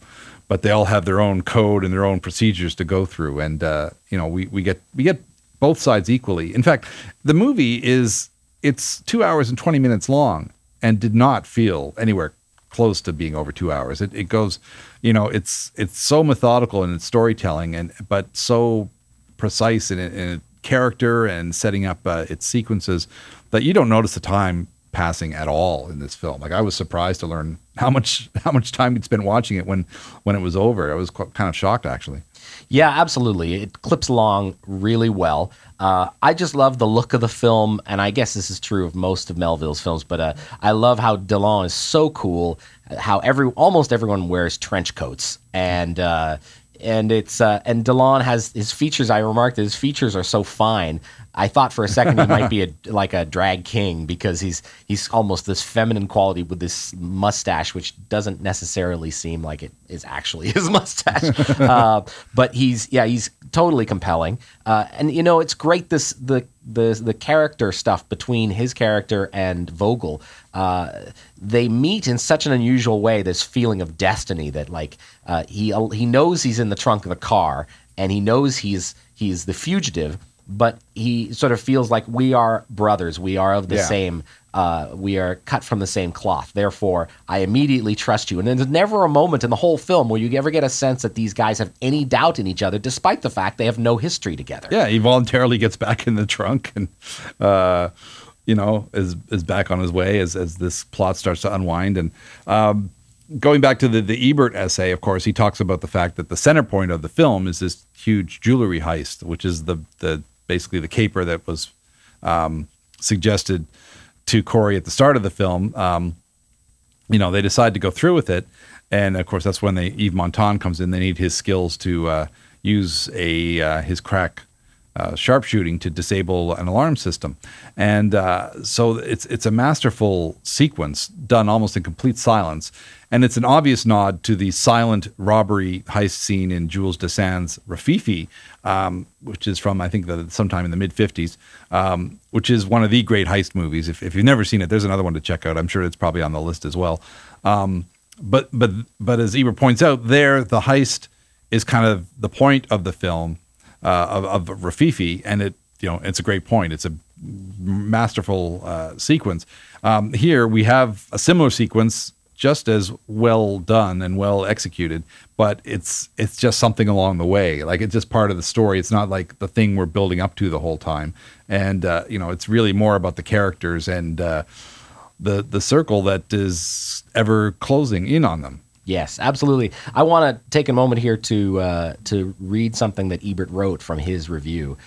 but they all have their own code and their own procedures to go through, and uh, you know we we get we get both sides equally. In fact, the movie is it's two hours and twenty minutes long and did not feel anywhere close to being over two hours. It, it goes, you know, it's it's so methodical in its storytelling and but so precise in, in character and setting up uh, its sequences that you don't notice the time passing at all in this film. Like I was surprised to learn how much how much time you'd spent watching it when when it was over. I was kind of shocked actually. Yeah, absolutely. It clips along really well. Uh, I just love the look of the film, and I guess this is true of most of Melville's films. But uh, I love how Delon is so cool. How every almost everyone wears trench coats, and uh, and it's uh, and Delon has his features. I remarked that his features are so fine. I thought for a second he might be a, like a drag king because he's he's almost this feminine quality with this mustache, which doesn't necessarily seem like it is actually his mustache. uh, but he's yeah, he's totally compelling. Uh, and you know, it's great this the the the character stuff between his character and Vogel. Uh, they meet in such an unusual way. This feeling of destiny that like uh, he he knows he's in the trunk of the car and he knows he's he's the fugitive but he sort of feels like we are brothers. We are of the Yeah. same. Uh, we are cut from the same cloth. Therefore, I immediately trust you. And there's never a moment in the whole film where you ever get a sense that these guys have any doubt in each other, despite the fact they have no history together. Yeah, he voluntarily gets back in the trunk and, uh, you know, is is back on his way as as this plot starts to unwind. And um, going back to the the Ebert essay, of course, he talks about the fact that the center point of the film is this huge jewelry heist, which is the the basically the caper that was um, suggested to Corey at the start of the film. Um, you know, they decide to go through with it. And of course, that's when they Yves Montand comes in. They need his skills to uh, use a uh, his crack uh, sharpshooting to disable an alarm system. And uh, so it's it's a masterful sequence done almost in complete silence. And it's an obvious nod to the silent robbery heist scene in Jules Dassin's Rififi, um, which is from I think the, sometime in the mid '50s, um, which is one of the great heist movies. If, if you've never seen it, there's another one to check out. I'm sure it's probably on the list as well. Um, but but but as Ebert points out, there the heist is kind of the point of the film uh, of, of Rififi, and it you know it's a great point. It's a masterful uh, sequence. Um, here we have a similar sequence, just as well done and well executed, but it's it's just something along the way. Like it's just part of the story. It's not like the thing we're building up to the whole time. And uh, you know, it's really more about the characters and uh, the the circle that is ever closing in on them. Yes, absolutely. I want to take a moment here to uh, to read something that Ebert wrote from his review.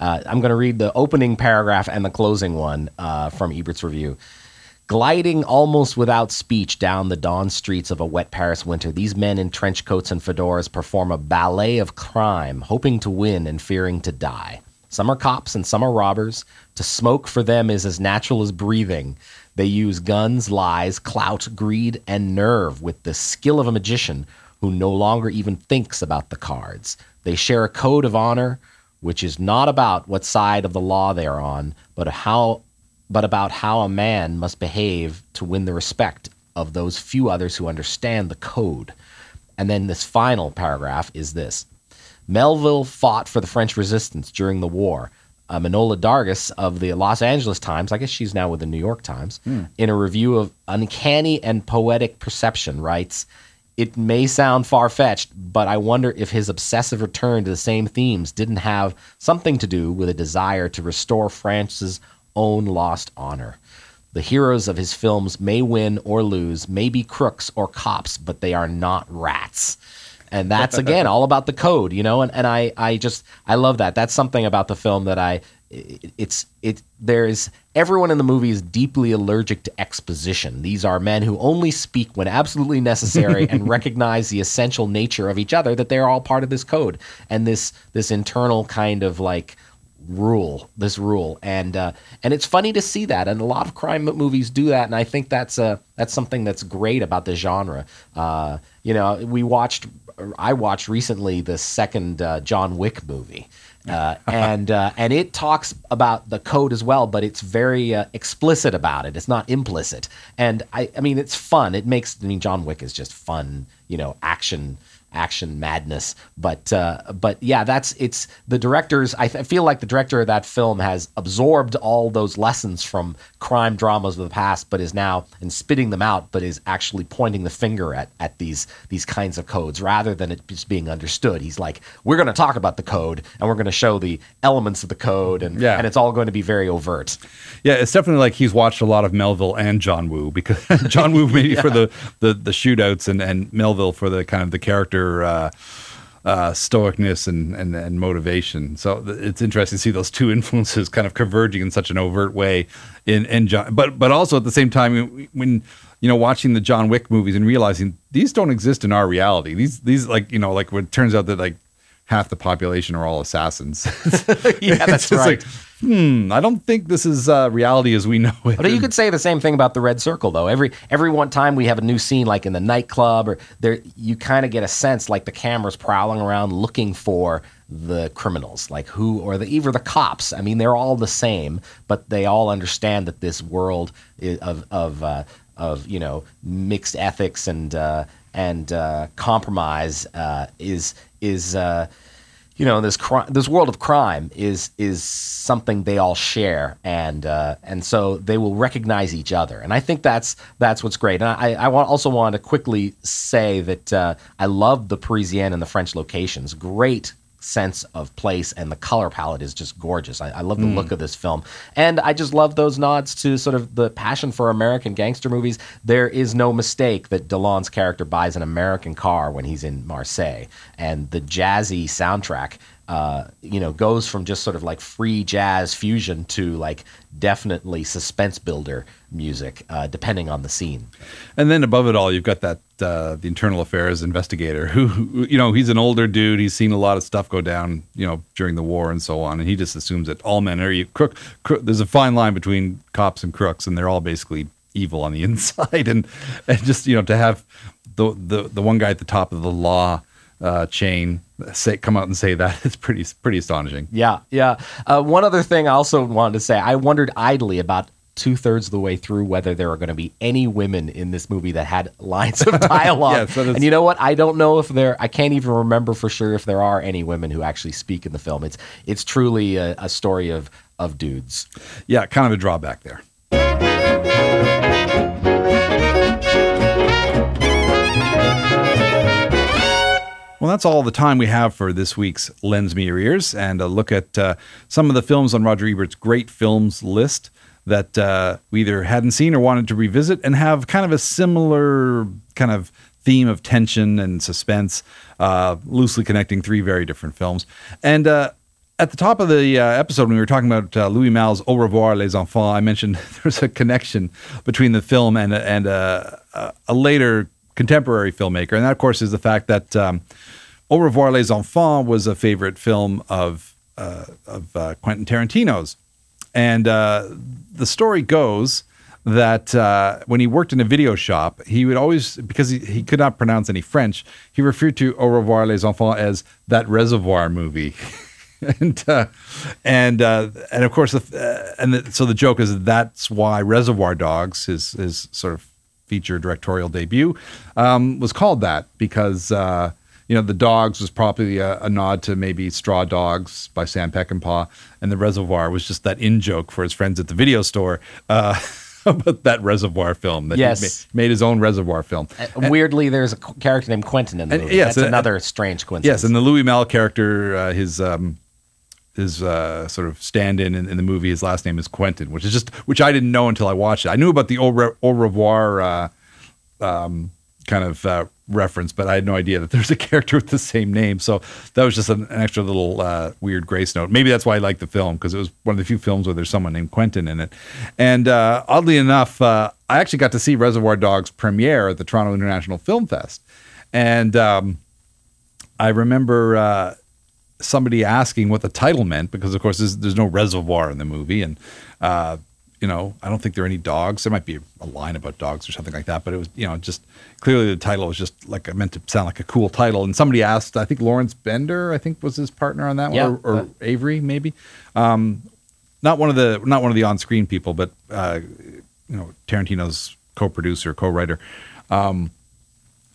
Uh, I'm going to read the opening paragraph and the closing one uh, from Ebert's review. Gliding almost without speech down the dawn streets of a wet Paris winter, these men in trench coats and fedoras perform a ballet of crime, hoping to win and fearing to die. Some are cops and some are robbers. To smoke for them is as natural as breathing. They use guns, lies, clout, greed, and nerve with the skill of a magician who no longer even thinks about the cards. They share a code of honor, which is not about what side of the law they are on, but how but about how a man must behave to win the respect of those few others who understand the code. And then this final paragraph is this Melville fought for the French resistance during the war. Uh, Manohla Dargis of the Los Angeles Times, I guess she's now with the New York Times, in a review of Uncanny and Poetic Perception, writes It may sound far fetched, but I wonder if his obsessive return to the same themes didn't have something to do with a desire to restore France's own lost honor. The heroes of his films may win or lose, may be crooks or cops, but they are not rats. And that's again all about the code, you know. And, and I, I just I love that. That's something about the film that I it, it's it there's everyone in the movie is deeply allergic to exposition. These are men who only speak when absolutely necessary and recognize the essential nature of each other that they're all part of this code and this this internal kind of like rule this rule and uh, and it's funny to see that and a lot of crime movies do that and I think that's uh that's something that's great about the genre uh, you know we watched I watched recently the second uh, John Wick movie uh, and uh, and it talks about the code as well, but it's very uh, explicit about it. It's not implicit, and I, I mean it's fun. It makes I mean John Wick is just fun, you know, action action madness. But uh, but yeah, that's it's the directors. I, th- I feel like the director of that film has absorbed all those lessons from crime dramas of the past, but is now and spitting them out, but is actually pointing the finger at at these these kinds of codes rather than it just being understood. He's like, we're going to talk about the code and we're going to show the elements of the code, and Yeah. and it's all going to be very overt. Yeah, it's definitely like he's watched a lot of Melville and John Woo because John Woo maybe for the, the the shootouts and and Melville for the kind of the character uh, uh, stoicness and, and and motivation. So th- it's interesting to see those two influences kind of converging in such an overt way in in John, but but also at the same time when you know, watching the John Wick movies and realizing these don't exist in our reality. These these like you know like when it turns out that like half the population are all assassins. yeah, that's right. like, hmm, I don't think this is uh, reality as we know it. But you could say the same thing about the Red Circle, though. Every every one time we have a new scene, like in the nightclub, or there, you kind of get a sense like the camera's prowling around looking for the criminals, like who or the either the cops. I mean, they're all the same, but they all understand that this world of of uh, of you know mixed ethics and uh, and uh, compromise uh, is is. You know this this world of crime is is something they all share and uh, and so they will recognize each other. And I think that's that's what's great. And I, I want, also want to quickly say that uh, I love the Parisienne and the French locations. Great sense of place and the color palette is just gorgeous. I, I love the hmm. look of this film. And I just love those nods to sort of the passion for American gangster movies. There is no mistake that Delon's character buys an American car when he's in Marseille. And the jazzy soundtrack uh, you know, goes from just sort of like free jazz fusion to like definitely suspense builder music, uh, depending on the scene. And then above it all, you've got that uh, the internal affairs investigator who, you know, he's an older dude. He's seen a lot of stuff go down, you know, during the war and so on, and he just assumes that all men are e- crook. crook there's a fine line between cops and crooks, and they're all basically evil on the inside. And and just you know to have the the the one guy at the top of the law uh, chain say come out and say that is pretty pretty astonishing. Yeah, yeah. Uh, one other thing I also wanted to say, I wondered idly about two thirds of the way through whether there were going to be any women in this movie that had lines of dialogue. Yes, that is- and you know what? I don't know if there. I can't even remember for sure if there are any women who actually speak in the film. It's it's truly a, a story of of dudes. Yeah, kind of a drawback there. Well, that's all the time we have for this week's Lens Me Your Ears and a look at uh, some of the films on Roger Ebert's great films list that uh, we either hadn't seen or wanted to revisit and have kind of a similar kind of theme of tension and suspense, uh, loosely connecting three very different films. And uh, at the top of the uh, episode, when we were talking about uh, Louis Malle's Au revoir, les enfants, I mentioned there's a connection between the film and, and uh, a, a later contemporary filmmaker. And that, of course, is the fact that um, Au revoir, les enfants was a favorite film of, uh, of uh, Quentin Tarantino's. And uh, the story goes that uh, when he worked in a video shop, he would always, because he, he could not pronounce any French, he referred to Au revoir, les enfants as that reservoir movie. and uh, and uh, and of course, the, uh, and the, so the joke is that's why Reservoir Dogs, his his sort of feature directorial debut, um, was called that because uh, you know the Dogs was probably a, a nod to maybe Straw Dogs by Sam Peckinpah, and the Reservoir was just that in joke for his friends at the video store. Uh, about that reservoir film that Yes. he ma- made his own reservoir film Uh, Weirdly, there's a character named Quentin in the And- movie. yes, That's and- another strange coincidence. Yes, and the Louis Malle character, uh, his um, his uh, sort of stand-in in, in the movie, his last name is Quentin, which is just which I didn't know until I watched it. I knew about the Au, Re- Au revoir uh, um, kind of uh, reference, but I had no idea that there's a character with the same name. So that was just an, an extra little uh, weird grace note. Maybe that's why I like the film because it was one of the few films where there's someone named Quentin in it. And uh, oddly enough, uh, I actually got to see Reservoir Dogs premiere at the Toronto International Film Fest, and um, I remember somebody asking what the title meant because, of course, there's, there's no reservoir in the movie, and uh, you know, I don't think there are any dogs. There might be a line about dogs or something like that, but it was, you know, just clearly the title was just like meant to sound like a cool title. And somebody asked, I think Lawrence Bender, I think was his partner on that Yeah, one, or, or Avary maybe. Um, not one of the not one of the on-screen people, but uh, you know, Tarantino's co-producer, co-writer. Um,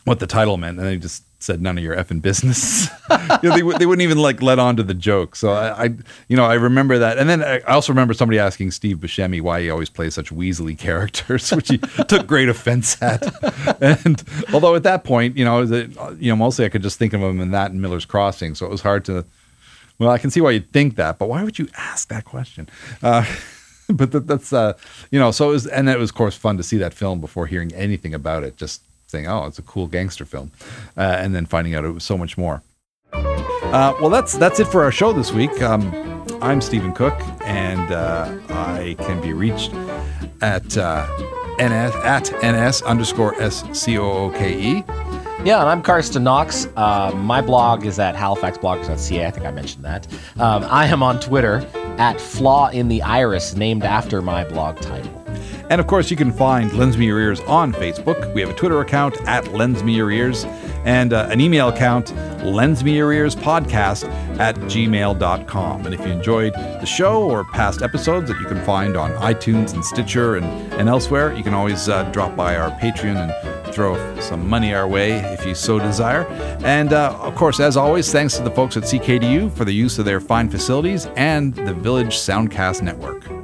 what the title meant, and they just said none of your effing business. you know, they, they wouldn't even like let on to the joke. So I, I, you know, I remember that, and then I also remember somebody asking Steve Buscemi why he always plays such Weasley characters, which he took great offense at. And although at that point, you know, the, you know, mostly I could just think of him in that and Miller's Crossing, so it was hard to. Well, I can see why you'd think that, but why would you ask that question? Uh, but that, that's uh, you know, so it was, and it was of course fun to see that film before hearing anything about it. Just oh, it's a cool gangster film, uh, and then finding out it was so much more. Uh, well, that's that's it for our show this week. Um, I'm Stephen Cooke, and uh, I can be reached at uh, NS, at NS underscore S C O O K E. Yeah, and I'm Carsten Knox. Uh, my blog is at halifaxbloggers.ca. I think I mentioned that. Um, I am on Twitter at Flaw in the Iris, named after my blog title. And of course, you can find Lens Me Your Ears on Facebook. We have a Twitter account at Lens Me Your Ears and uh, an email account, Lens Me Your Ears Podcast at gmail.com. And if you enjoyed the show or past episodes that you can find on iTunes and Stitcher and, and elsewhere, you can always uh, drop by our Patreon and throw some money our way if you so desire. And uh, of course, as always, thanks to the folks at CKDU for the use of their fine facilities and the Village Soundcast Network.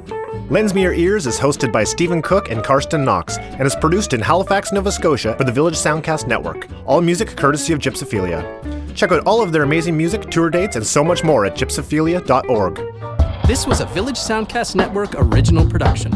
Lens Me Your Ears is hosted by Stephen Cooke and Carsten Knox and is produced in Halifax, Nova Scotia for the Village Soundcast Network. All music courtesy of Gypsophilia. Check out all of their amazing music, tour dates, and so much more at gypsophilia.org. This was a Village Soundcast Network original production.